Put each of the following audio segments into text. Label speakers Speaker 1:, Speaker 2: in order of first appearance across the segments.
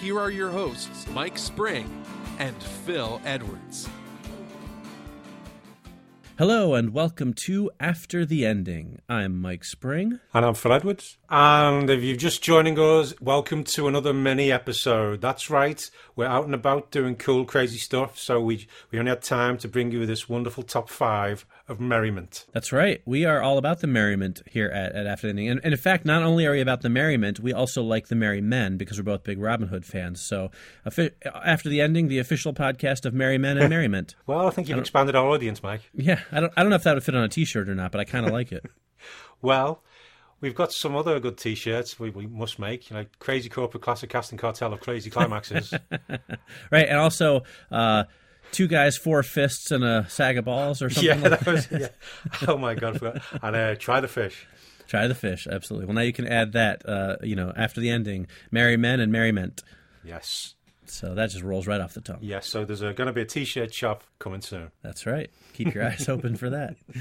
Speaker 1: here are your hosts, Mike Spring and Phil Edwards.
Speaker 2: Hello and welcome to After the Ending. I'm Mike Spring.
Speaker 3: And I'm Phil Edwards. And if you're just joining us, welcome to another mini episode. That's right, we're out and about doing cool, crazy stuff. So we we only had time to bring you this wonderful top five of merriment.
Speaker 2: That's right. We are all about the merriment here at, at After the Ending. And, and, in fact, not only are we about the merriment, we also like the merry men because we're both big Robin Hood fans. So After the Ending, the official podcast of merry men and merriment.
Speaker 3: well, I think you've expanded our audience, Mike.
Speaker 2: Yeah, I don't, I don't know if that would fit on a t-shirt or not, but I kind of like it.
Speaker 3: well, we've got some other good t-shirts we, we must make, you know, Crazy Corporate Classic Casting Cartel of Crazy Climaxes.
Speaker 2: right, and also... Uh, two guys, four fists, and a sack of balls, or something.
Speaker 3: Yeah,
Speaker 2: like
Speaker 3: that was. Yeah. Oh my god! And uh, try the fish.
Speaker 2: Try the fish, absolutely. Well, now you can add that. Uh, you know, after the ending, merry men and merriment.
Speaker 3: Yes.
Speaker 2: So that just rolls right off the tongue.
Speaker 3: Yes. So there's going to be a t-shirt shop coming soon.
Speaker 2: That's right. Keep your eyes open for that.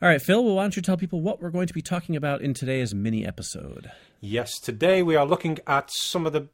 Speaker 2: All right, Phil. Well, why don't you tell people what we're going to be talking about in today's mini episode?
Speaker 3: Yes. Today we are looking at some of the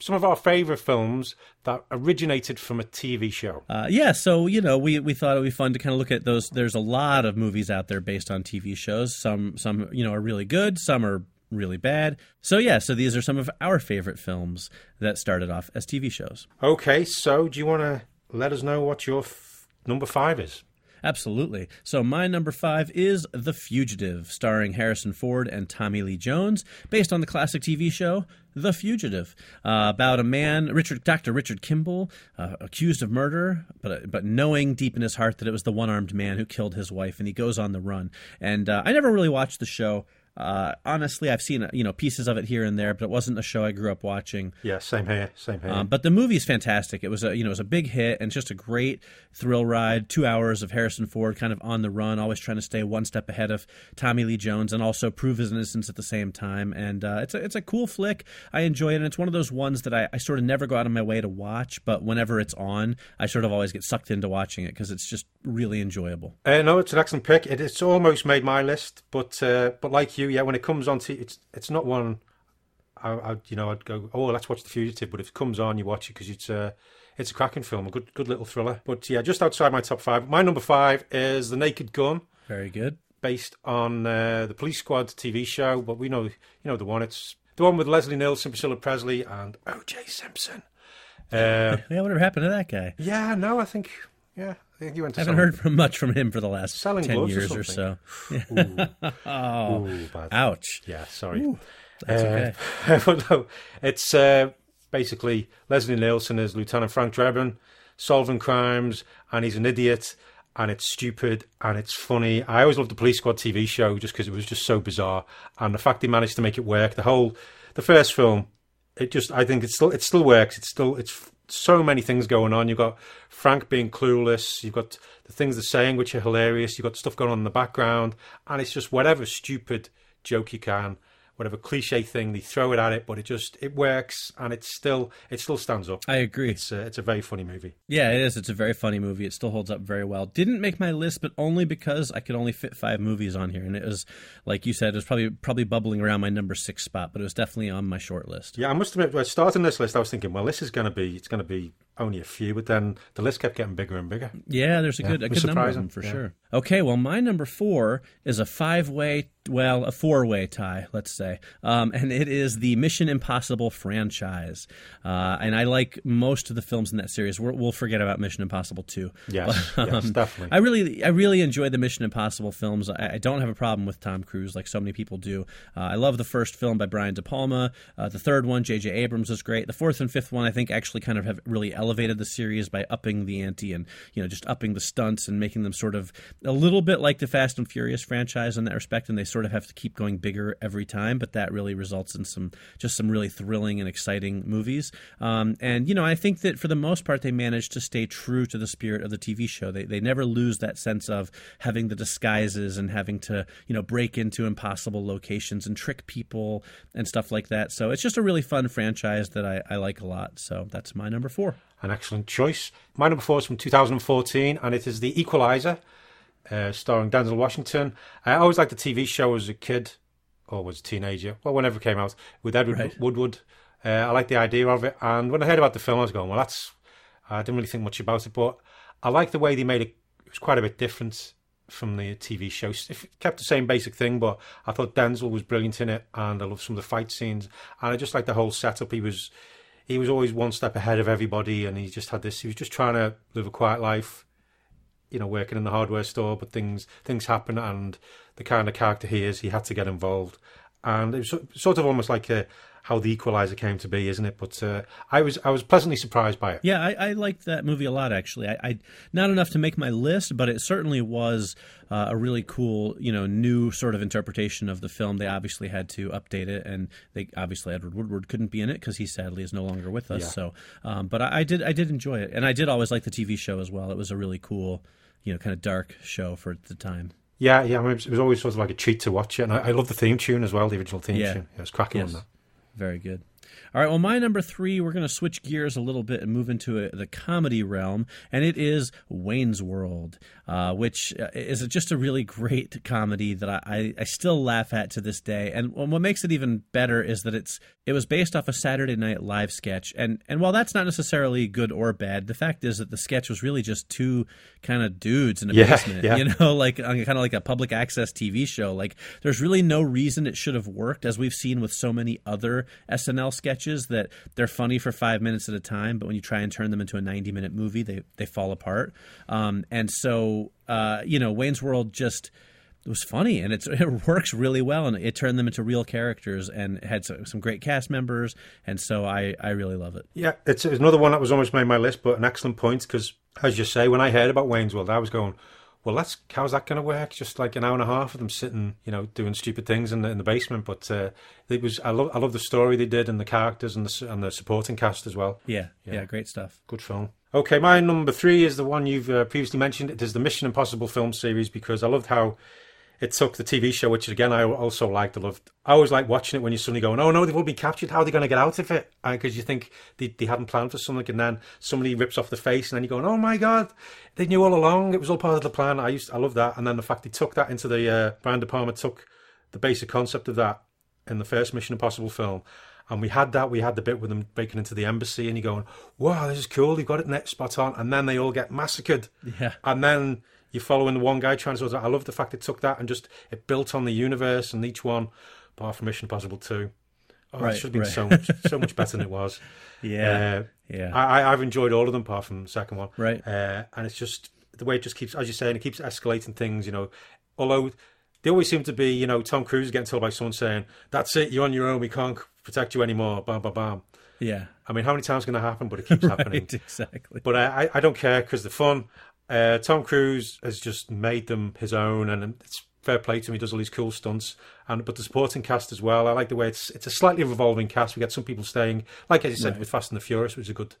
Speaker 3: some of our favorite films that originated from a TV show.
Speaker 2: Uh, yeah, so you know, we we thought it would be fun to kind of look at those. There's a lot of movies out there based on TV shows. Some some you know are really good. Some are really bad. So yeah, so these are some of our favorite films that started off as TV shows.
Speaker 3: Okay, so do you want to let us know what your f- number five is?
Speaker 2: Absolutely. So my number five is The Fugitive, starring Harrison Ford and Tommy Lee Jones, based on the classic TV show The Fugitive, uh, about a man, Richard, Dr. Richard Kimball, uh, accused of murder, but but knowing deep in his heart that it was the one-armed man who killed his wife, and he goes on the run. And uh, I never really watched the show. Uh, honestly, I've seen you know pieces of it here and there, but it wasn't a show I grew up watching.
Speaker 3: Yeah, same here, same here.
Speaker 2: Um, but the movie is fantastic. It was a you know it was a big hit and just a great thrill ride. Two hours of Harrison Ford kind of on the run, always trying to stay one step ahead of Tommy Lee Jones and also prove his innocence at the same time. And uh, it's a it's a cool flick. I enjoy it, and it's one of those ones that I, I sort of never go out of my way to watch, but whenever it's on, I sort of always get sucked into watching it because it's just really enjoyable.
Speaker 3: Uh, no, it's an excellent pick. It, it's almost made my list, but uh, but like you, yeah, when it comes on to it's it's not one. I, I you know I'd go oh let's watch The Fugitive, but if it comes on, you watch it because it's a it's a cracking film, a good good little thriller. But yeah, just outside my top five, my number five is The Naked Gun.
Speaker 2: Very good.
Speaker 3: Based on uh, the Police Squad TV show, but we know you know the one. It's the one with Leslie Nielsen, Priscilla Presley, and O.J. Simpson.
Speaker 2: Uh, yeah, whatever happened to that guy?
Speaker 3: Yeah, no, I think yeah, I think he went.
Speaker 2: I haven't heard from much from him for the last
Speaker 3: Selling
Speaker 2: ten years
Speaker 3: or,
Speaker 2: or so.
Speaker 3: Ooh.
Speaker 2: oh,
Speaker 3: Ooh,
Speaker 2: ouch!
Speaker 3: Yeah, sorry.
Speaker 2: Ooh, that's okay.
Speaker 3: no, it's uh, basically Leslie Nielsen as Lieutenant Frank Drebin, solving crimes, and he's an idiot, and it's stupid, and it's funny. I always loved the Police Squad TV show just because it was just so bizarre, and the fact he managed to make it work. The whole, the first film, it just, I think it still, it still works. It's still, it's so many things going on. You've got Frank being clueless. You've got the things they're saying, which are hilarious. You've got stuff going on in the background, and it's just whatever stupid joke you can, whatever cliche thing they throw it at it, but it just it works, and it still it still stands up.
Speaker 2: I agree.
Speaker 3: It's a, it's a very funny movie.
Speaker 2: Yeah, it is. It's a very funny movie. It still holds up very well. Didn't make my list, but only because I could only fit five movies on here, and it was like you said, it was probably probably bubbling around my number six spot, but it was definitely on my short list.
Speaker 3: Yeah, I must admit, when starting this list, I was thinking, well, this is going to be it's going to be only a few, but then the list kept getting bigger and bigger.
Speaker 2: Yeah, there's a good a good number of them for
Speaker 3: yeah.
Speaker 2: sure. Okay, well, my number four is a five way, well, a four way tie, let's say, um, and it is the Mission Impossible franchise. Uh, and I like most of the films in that series. we will forget about Mission Impossible two.
Speaker 3: Yes,
Speaker 2: but,
Speaker 3: yes,
Speaker 2: um,
Speaker 3: definitely.
Speaker 2: I really, I really enjoy the Mission Impossible films. I, I, don't have a problem with Tom Cruise like so many people do. Uh, I love the first film by Brian De Palma. Uh, the third one, J.J. Abrams, was great. The fourth and fifth one, I think, actually kind of have really elevated the series by upping the ante and you know just upping the stunts and making them sort of a little bit like the Fast and Furious franchise in that respect, and they sort of have to keep going bigger every time. But that really results in some just some really thrilling and exciting movies. Um, and you know, I think that for the most part, they managed to stay true to the spirit of the TV show. They they never lose that sense of having the disguises and having to you know break into impossible locations and trick people and stuff like that. So it's just a really fun franchise that I, I like a lot. So that's my number four.
Speaker 3: An excellent choice. My number four is from 2014, and it is The Equalizer, uh, starring Denzel Washington. I always liked the TV show as a kid, or was a teenager, well, whenever it came out, with Edward
Speaker 2: Right.
Speaker 3: Woodward. Uh, I liked the idea of it, and when I heard about the film, I was going, well, that's. I didn't really think much about it, but I liked the way they made it. It was quite a bit different from the TV show. It kept the same basic thing, but I thought Denzel was brilliant in it, and I loved some of the fight scenes, and I just liked the whole setup. He was he was always one step ahead of everybody, and he just had this. He was just trying to live a quiet life, you know, working in the hardware store. But things things happen, and the kind of character he is, he had to get involved, and it was sort of almost like uh how the Equalizer came to be, isn't it? But uh, I was I was pleasantly surprised by it.
Speaker 2: Yeah, I, I liked that movie a lot. Actually, I, I not enough to make my list, but it certainly was uh, a really cool, you know, new sort of interpretation of the film. They obviously had to update it, and they obviously Edward Woodward couldn't be in it because he sadly is no longer with us.
Speaker 3: Yeah.
Speaker 2: So, um, but I, I did I did enjoy it, and I did always like the TV show as well. It was a really cool, you know, kind of dark show for the time.
Speaker 3: Yeah, yeah. I mean, it was- always sort of like a treat to watch it, and I, I love the theme tune as well, the original theme
Speaker 2: Yeah.
Speaker 3: tune. Yeah, it was cracking
Speaker 2: Yes.
Speaker 3: on that.
Speaker 2: Very good. All right, well, my number three, we're going to switch gears a little bit and move into a, the comedy realm, and it is Wayne's World, uh, which uh, is just a really great comedy that I, I still laugh at to this day. And what makes it even better is that it's it was based off a Saturday Night Live sketch, and and while that's not necessarily good or bad, the fact is that the sketch was really just two kind of dudes in a
Speaker 3: Yeah,
Speaker 2: basement,
Speaker 3: yeah.
Speaker 2: you know, like kind of like a public access TV show. Like there's really no reason it should have worked, as we've seen with so many other SNL sketches that they're funny for five minutes at a time, but when you try and turn them into a 90 minute movie, they they fall apart. Um, and so uh, you know, Wayne's World just was funny and it's, it works really well and it turned them into real characters and had some, some great cast members and so I, I really love it
Speaker 3: Yeah, it's, it's another one that was almost made my list, but an excellent point because, as you say, when I heard about Wayne's World, I was going, "Well, that's how's that going to work? Just like an hour and a half of them sitting, you know, doing stupid things in the in the basement." But uh, it was I love I love the story they did and the characters and the and the supporting cast as well.
Speaker 2: yeah yeah,
Speaker 3: Yeah.
Speaker 2: great stuff
Speaker 3: Good film. Okay, my number three is the one you've uh, previously mentioned. It is the Mission Impossible film series because I loved how it took the TV show, which again I also liked. I loved. I always like watching it when you're suddenly going, "Oh no, they've all been captured. How are they going to get out of it?" Because you think they, they hadn't planned for something, and then somebody rips off the face, and then you're going, "Oh my god, they knew all along. It was all part of the plan." I used, I love that, and then the fact they took that into the uh, Brian De Palma took the basic concept of that in the first Mission Impossible film. And we had that. We had the bit with them breaking into the embassy, and you're going, "Wow, this is cool. They've got it next spot on." And then they all get massacred.
Speaker 2: Yeah.
Speaker 3: And then you're following the one guy trying to sort of. I love the fact it took that and just it built on the universe and each one, apart from Mission Impossible Two. Oh,
Speaker 2: Right,
Speaker 3: it should have been
Speaker 2: right.
Speaker 3: so much, so much better than it was.
Speaker 2: yeah
Speaker 3: Uh,
Speaker 2: yeah
Speaker 3: I, I've enjoyed all of them apart from the second one.
Speaker 2: Right.
Speaker 3: Uh, and it's just the way it just keeps, as you're saying, it keeps escalating things, you know. Although they always seem to be, you know, Tom Cruise is getting told by someone saying, that's it, you're on your own, we can't protect you anymore, bam, bam, bam.
Speaker 2: yeah
Speaker 3: I mean, how many times can that happen? But it keeps happening.
Speaker 2: exactly
Speaker 3: But I, I- I don't care because the fun. Uh, Tom Cruise has just made them his own, and it's fair play to him. He does all these cool stunts, and but the supporting cast as well. I like the way it's it's a slightly revolving cast. We get some people staying, like as you said, with Fast and the Furious, which is a good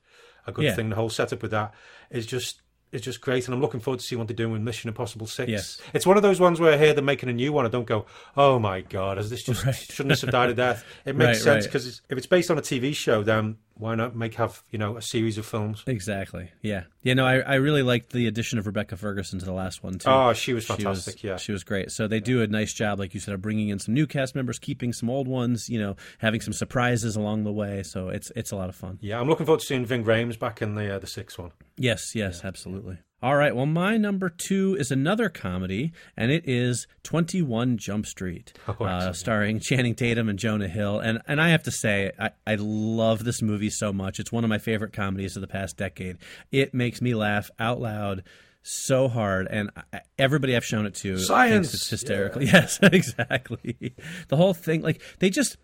Speaker 3: a good
Speaker 2: Yeah.
Speaker 3: thing. The whole setup with that is just is just great, and I'm looking forward to see what they're doing with Mission Impossible Six.
Speaker 2: Yes.
Speaker 3: It's one of those ones where I hear they're making a new one. I don't go, oh my god, has this just shouldn't this have died a death? It makes
Speaker 2: Right,
Speaker 3: sense
Speaker 2: right.
Speaker 3: because if it's based on a TV show, then why not make have you know a series of films?
Speaker 2: Exactly. Yeah. Yeah. No, I, I really liked the addition of Rebecca Ferguson to the last one too.
Speaker 3: Oh, she was
Speaker 2: She was,
Speaker 3: fantastic. yeah,
Speaker 2: she was great. So they do a nice job, like you said, of bringing in some new cast members, keeping some old ones. You know, having some surprises along the way. So it's it's a lot of fun.
Speaker 3: Yeah, I'm looking forward to seeing Ving Rhames back in the uh, the sixth one.
Speaker 2: Yes. Yes. Absolutely. All right. Well, my number two is another comedy, and it is Twenty One Jump Street,
Speaker 3: Oh,
Speaker 2: uh, starring Channing Tatum and Jonah Hill. And and I have to say, I, I love this movie so much. It's one of my favorite comedies of the past decade. It makes me laugh out loud so hard, and everybody I've shown it to
Speaker 3: Science!
Speaker 2: thinks it's hysterical. Yes, exactly. The whole thing, like they just,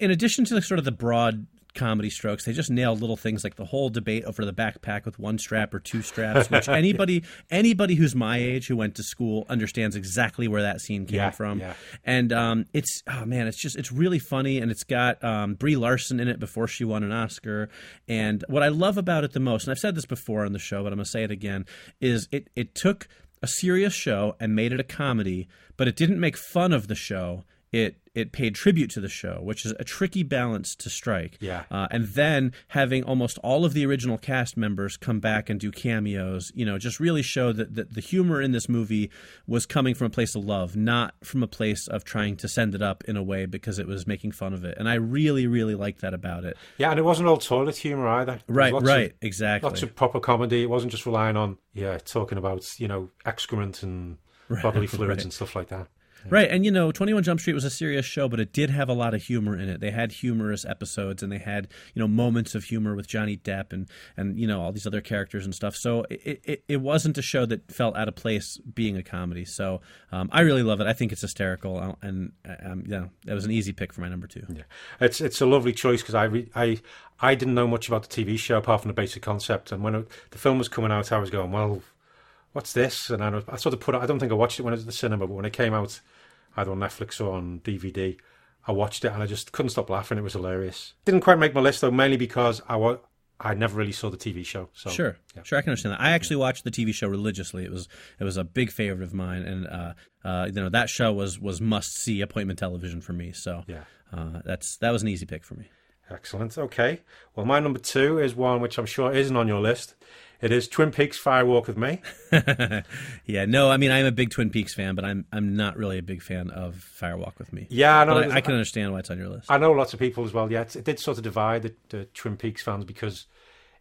Speaker 2: in addition to the sort of the broad comedy strokes. They just nailed little things like the whole debate over the backpack with one strap or two straps, which anybody anybody who's my age who went to school understands exactly where that scene came
Speaker 3: Yeah,
Speaker 2: from.
Speaker 3: yeah.
Speaker 2: And um, it's oh man, it's just it's really funny, and it's got um, Brie Larson in it before she won an Oscar. And what I love about it the most, and I've said this before on the show, but I'm gonna say it again, is it it took a serious show and made it a comedy, but it didn't make fun of the show. It it paid tribute to the show, which is a tricky balance to strike.
Speaker 3: Yeah.
Speaker 2: Uh, and then having almost all of the original cast members come back and do cameos, you know, just really showed that, that the humor in this movie was coming from a place of love, not from a place of trying to send it up in a way because it was making fun of it. And I really, really liked that about it.
Speaker 3: Yeah, and it wasn't all toilet humor either.
Speaker 2: Right, right,
Speaker 3: of-
Speaker 2: exactly.
Speaker 3: Lots of proper comedy. It wasn't just relying on yeah talking about you know excrement and bodily fluids
Speaker 2: right.
Speaker 3: and stuff like that.
Speaker 2: Right, and you know, Twenty One Jump Street was a serious show, but it did have a lot of humor in it. They had humorous episodes, and they had you know moments of humor with Johnny Depp and and you know all these other characters and stuff. So it it, it wasn't a show that felt out of place being a comedy. So um, I really love it. I think it's hysterical, uh, and um, yeah, that was an easy pick for my number two.
Speaker 3: Yeah, it's it's a lovely choice because I re- I I didn't know much about the TV show apart from the basic concept, and when it, the film was coming out, I was going, well, what's this? And I, I sort of put it. I don't think I watched it when it was at the cinema, but when it came out either on Netflix or on DVD, I watched it and I just couldn't stop laughing. It was hilarious. Didn't quite make my list though, mainly because I wa- I never really saw the TV show. So
Speaker 2: Sure,
Speaker 3: yeah.
Speaker 2: sure, I can understand that. I actually watched the TV show religiously. It was it was a big favorite of mine, and uh, uh, you know that show was was must see appointment television for me. So
Speaker 3: Yeah.
Speaker 2: uh, that's that was an easy pick for me.
Speaker 3: Excellent. Okay. Well, my number two is one which I'm sure isn't on your list. It is Twin Peaks Fire Walk with Me.
Speaker 2: yeah, no, I mean I'm a big Twin Peaks fan, but I'm I'm not really a big fan of Firewalk with Me.
Speaker 3: Yeah, I know.
Speaker 2: I, I can understand why it's on your list.
Speaker 3: I know lots of people as well. Yeah, it, it did sort of divide the, the Twin Peaks fans because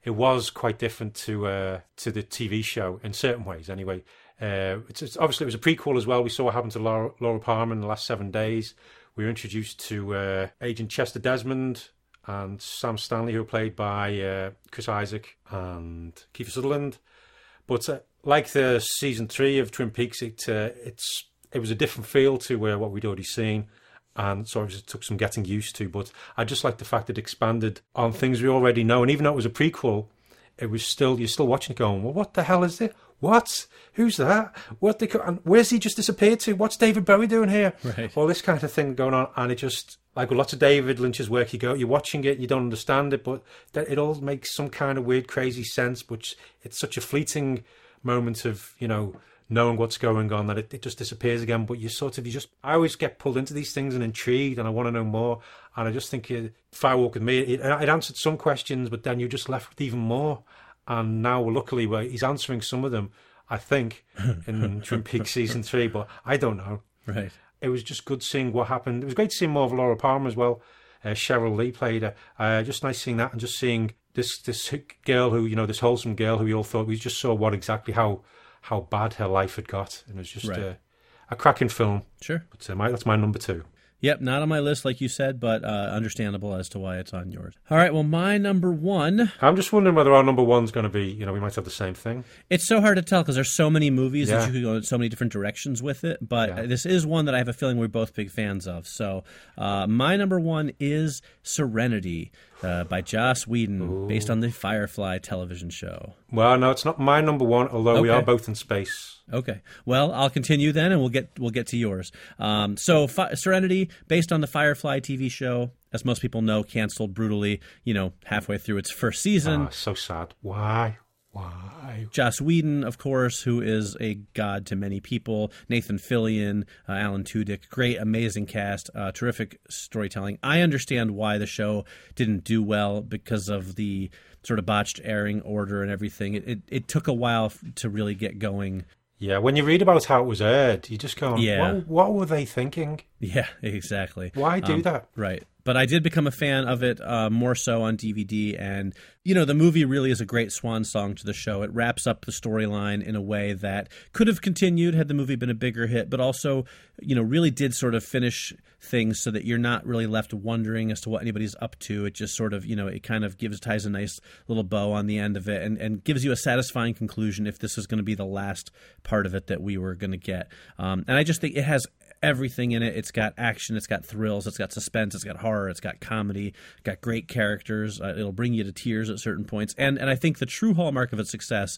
Speaker 3: it was quite different to uh, to the TV show in certain ways. Anyway, uh, it's, it's obviously it was a prequel as well. We saw what happened to Laura, Laura Palmer in the last seven days. We were introduced to uh, Agent Chester Desmond and Sam Stanley, who were played by uh, Chris Isaak and Kiefer Sutherland. But uh, like the season three of Twin Peaks, it uh, it's it was a different feel to uh, what we'd already seen, and so it took some getting used to. But I just like the fact it expanded on things we already know, and even though it was a prequel, it was still you're still watching it going, well, what the hell is it? What? Who's that? What they? co- And where's he just disappeared to? What's David Bowie doing here?
Speaker 2: Right.
Speaker 3: All this kind of thing going on, and it just like with lots of David Lynch's work, you go, you're watching it, you don't understand it, but that it all makes some kind of weird, crazy sense. But it's such a fleeting moment of you know knowing what's going on that it, it just disappears again. But you sort of you just I always get pulled into these things and intrigued, and I want to know more. And I just think uh, Firewalk with me, it, it answered some questions, but then you're just left with even more. And now, luckily, well, he's answering some of them. I think in Twin Peaks season three, but I don't know
Speaker 2: Right.
Speaker 3: it was just good seeing what happened. It was great to see more of Laura Palmer as well. Uh, Sheryl Lee played her. Uh, just nice seeing that and just seeing this this girl who you know this wholesome girl who we all thought we just saw what exactly how how bad her life had got, and it was just
Speaker 2: Right.
Speaker 3: uh, a cracking film.
Speaker 2: Sure.
Speaker 3: But uh, my, that's my number two.
Speaker 2: Yep, not on my list like you said, but uh, understandable as to why it's on yours. All right, well, my number one.
Speaker 3: I'm just wondering whether our number one's going to be you know we might have the same thing.
Speaker 2: It's so hard to tell because there's so many movies
Speaker 3: Yeah.
Speaker 2: that you could go in so many different directions with it. But
Speaker 3: Yeah.
Speaker 2: this is one that I have a feeling we're both big fans of. So uh, my number one is Serenity uh, by Joss Whedon, based on the Firefly television show.
Speaker 3: Well, no, it's not my number one. Although we are both in space.
Speaker 2: Okay. Well, I'll continue then, and we'll get we'll get to yours. Um, so, Fi- Serenity, based on the Firefly TV show, as most people know, canceled brutally. You know, halfway through its first season.
Speaker 3: Ah, so sad. Why? Why?
Speaker 2: Joss Whedon, of course, who is a god to many people. Nathan Fillion, uh, Alan Tudyk, great, amazing cast, uh, terrific storytelling. I understand why the show didn't do well because of the sort of botched airing order and everything. It it, it took a while to really get going.
Speaker 3: Yeah, when you read about how it was aired, you just go,
Speaker 2: Yeah.
Speaker 3: what, what were they thinking?
Speaker 2: Yeah, exactly.
Speaker 3: Why do
Speaker 2: Um,
Speaker 3: that?
Speaker 2: Right. But I did become a fan of it uh, more so on DVD. And, you know, the movie really is a great swan song to the show. It wraps up the storyline in a way that could have continued had the movie been a bigger hit, but also, you know, really did sort of finish things so that you're not really left wondering as to what anybody's up to. It just sort of, you know, it kind of gives, ties a nice little bow on the end of it and, and gives you a satisfying conclusion if this is going to be the last part of it that we were going to get. Um, and I just think it has everything in it. It's got action, it's got thrills, it's got suspense, it's got horror, it's got comedy, got great characters. Uh, it'll bring you to tears at certain points. And and I think the true hallmark of its success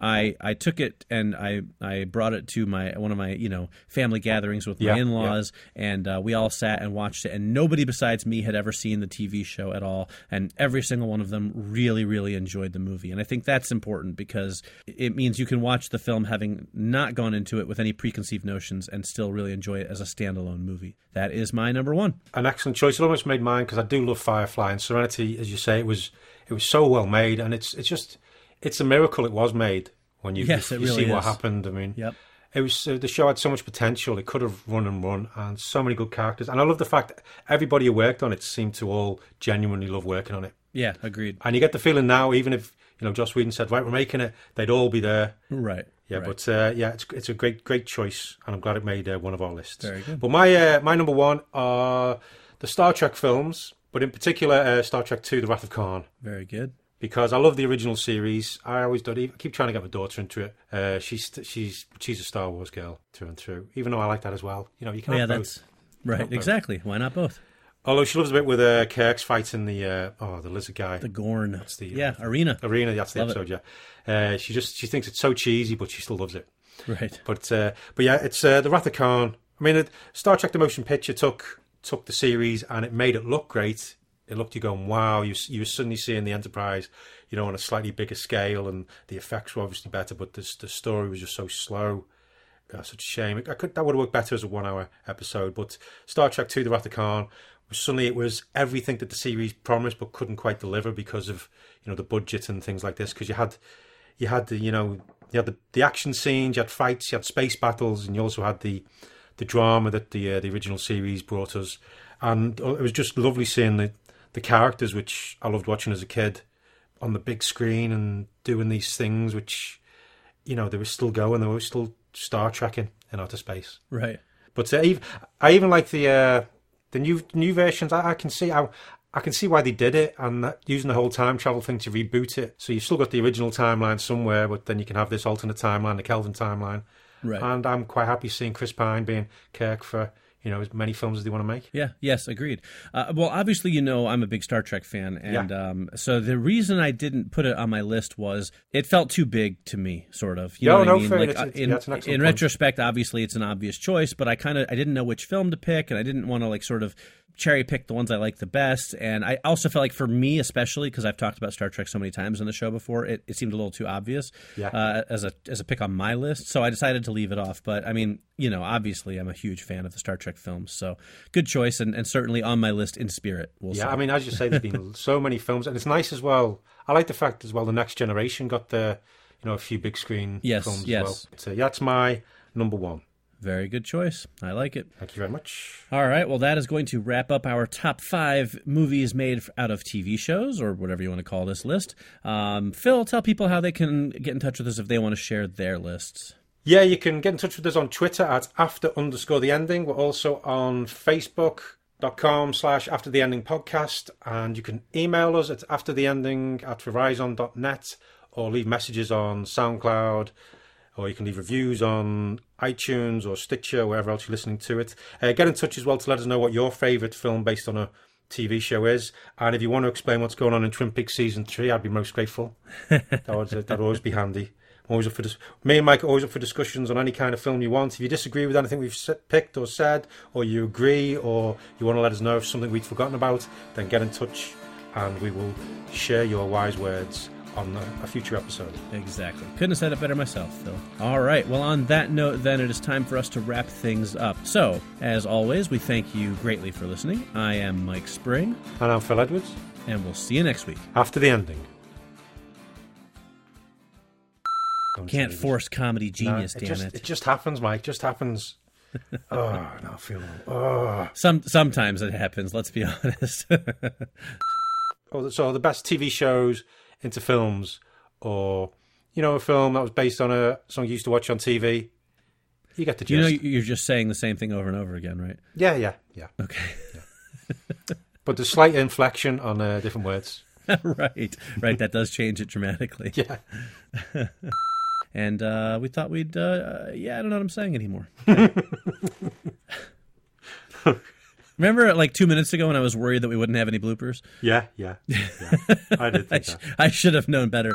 Speaker 2: I I took it and I I brought it to my one of my you know family gatherings with my
Speaker 3: Yeah,
Speaker 2: in laws and uh, we all sat and watched it and nobody besides me had ever seen the TV show at all and every single one of them really really enjoyed the movie and I think that's important because it means you can watch the film having not gone into it with any preconceived notions and still really enjoy it as a standalone movie. That is my number one.
Speaker 3: An excellent choice. It almost made mine because I do love Firefly and Serenity. As you say, it was it was so well made, and it's it's just it's a miracle it was made when you,
Speaker 2: Yes,
Speaker 3: you, you
Speaker 2: really
Speaker 3: see what happened. I mean,
Speaker 2: Yep.
Speaker 3: it was uh, the show had so much potential. It could have run and run, and so many good characters. And I love the fact that everybody who worked on it seemed to all genuinely love working on it.
Speaker 2: Yeah, agreed.
Speaker 3: And you get the feeling now, even if you know Joss Whedon said, "Right, we're making it," they'd all be there.
Speaker 2: Right.
Speaker 3: Yeah,
Speaker 2: right.
Speaker 3: but uh, yeah, it's it's a great great choice, and I'm glad it made uh, one of our lists.
Speaker 2: Very good.
Speaker 3: But my uh, my number one are the Star Trek films, but in particular uh, Star Trek Two: The Wrath of Khan,
Speaker 2: very good.
Speaker 3: Because I love the original series. I always do. I keep trying to get my daughter into it. Uh, she's she's she's a Star Wars girl through and through. Even though I like that as well. You know, you can
Speaker 2: yeah,
Speaker 3: have both.
Speaker 2: that's right.
Speaker 3: both.
Speaker 2: Exactly. Why not both?
Speaker 3: Although she loves a bit with uh, Kirk's fighting the uh, oh the lizard guy.
Speaker 2: The Gorn.
Speaker 3: That's the, uh,
Speaker 2: yeah, Arena.
Speaker 3: Arena, that's the
Speaker 2: Love it.
Speaker 3: episode, yeah. Uh, she just she thinks it's so cheesy, but she still loves it.
Speaker 2: Right.
Speaker 3: But uh, but yeah, it's uh, the Wrath of Khan. I mean, it, Star Trek: The Motion Picture took took the series and it made it look great. It looked you going, wow! You you were suddenly seeing the Enterprise, you know, on a slightly bigger scale, and the effects were obviously better, but the the story was just so slow. Uh, such a shame. I could that would have worked better as a one hour episode. But Star Trek Two: The Wrath of Khan. Suddenly, it was everything that the series promised, but couldn't quite deliver because of you know the budget and things like this. Because you had you had the you know you had the, the action scenes, you had fights, you had space battles, and you also had the the drama that the uh, the original series brought us. And uh, it was just lovely seeing the the characters, which I loved watching as a kid, on the big screen and doing these things, which you know they were still going, they were still Star Trekking in outer space.
Speaker 2: Right.
Speaker 3: But uh, even, I even like the uh, the new new versions. I, I can see how I can see why they did it, and that, using the whole time travel thing to reboot it. So you've still got the original timeline somewhere, but then you can have this alternate timeline, the Kelvin timeline.
Speaker 2: Right.
Speaker 3: And I'm quite happy seeing Chris Pine being Kirk for you know as many films as they want to make.
Speaker 2: Yeah. Yes. Agreed. Uh, well, obviously, you know, I'm a big Star Trek fan, and um, so the reason I didn't put it on my list was it felt too big to me, sort of. You
Speaker 3: No,
Speaker 2: know what
Speaker 3: no,
Speaker 2: I mean?
Speaker 3: fair.
Speaker 2: Like
Speaker 3: It's-
Speaker 2: in,
Speaker 3: yeah,
Speaker 2: in
Speaker 3: point.
Speaker 2: retrospect, obviously, it's an obvious choice, but I kind of I didn't know which film to pick, and I didn't want to like sort of cherry pick the ones I like the best. And I also felt like for me, especially because I've talked about Star Trek so many times on the show before, it, it seemed a little too obvious
Speaker 3: Yeah.
Speaker 2: uh, as a as a pick on my list. So I decided to leave it off. But I mean, you know, obviously, I'm a huge fan of the Star Trek films, so good choice, and, and certainly on my list in spirit. We'll
Speaker 3: Yeah,
Speaker 2: say.
Speaker 3: I mean, as you say, there's been so many films, and it's nice as well. I like the fact as well the next generation got the you know a few big screen
Speaker 2: Yes,
Speaker 3: films
Speaker 2: yes.
Speaker 3: as well. So yeah, that's my number one.
Speaker 2: Very good choice. I like it.
Speaker 3: Thank you very much.
Speaker 2: All right. Well, that is going to wrap up our top five movies made out of TV shows or whatever you want to call this list. Um, Phil, tell people how they can get in touch with us if they want to share their lists.
Speaker 3: Yeah, you can get in touch with us on Twitter at after underscore the ending. We're also on Facebook.com slash after the ending podcast. And you can email us at after the ending at verizon.net or leave messages on SoundCloud or you can leave reviews on iTunes or Stitcher, wherever else you're listening to it. Uh, get in touch as well to let us know what your favourite film based on a TV show is. And if you want to explain what's going on in Twin Peaks season three, I'd be most grateful. that would that'd always be handy. I'm always up for dis- me and Mike are always up for discussions on any kind of film you want. If you disagree with anything we've picked or said, or you agree, or you want to let us know if something we'd forgotten about, then get in touch, and we will share your wise words on a, a future episode.
Speaker 2: Exactly. Couldn't have said it better myself, Phil. All right. Well, on that note, then it is time for us to wrap things up. So, as always, we thank you greatly for listening. I am Mike Spring,
Speaker 3: And I'm Phil Edwards.
Speaker 2: and we'll see you next week.
Speaker 3: After the ending.
Speaker 2: Can't force comedy
Speaker 3: No,
Speaker 2: genius,
Speaker 3: it
Speaker 2: damn
Speaker 3: just,
Speaker 2: it.
Speaker 3: It just happens, Mike. Just happens. oh, no, I feel. Oh.
Speaker 2: Some sometimes it happens. Let's be honest.
Speaker 3: oh, so the best TV shows into films, or you know, a film that was based on a song you used to watch on TV. You get the gist.
Speaker 2: you know, you're just saying the same thing over and over again, right?
Speaker 3: yeah, yeah, yeah.
Speaker 2: Okay.
Speaker 3: But the slight inflection on uh, different words.
Speaker 2: right, right. That does change it dramatically.
Speaker 3: Yeah.
Speaker 2: And uh, we thought we'd, uh, uh, yeah, I don't know what I'm saying anymore. Remember, like two minutes ago, when I was worried that we wouldn't have any bloopers?
Speaker 3: Yeah, yeah, yeah. I did
Speaker 2: I, sh-
Speaker 3: that.
Speaker 2: I should have known better.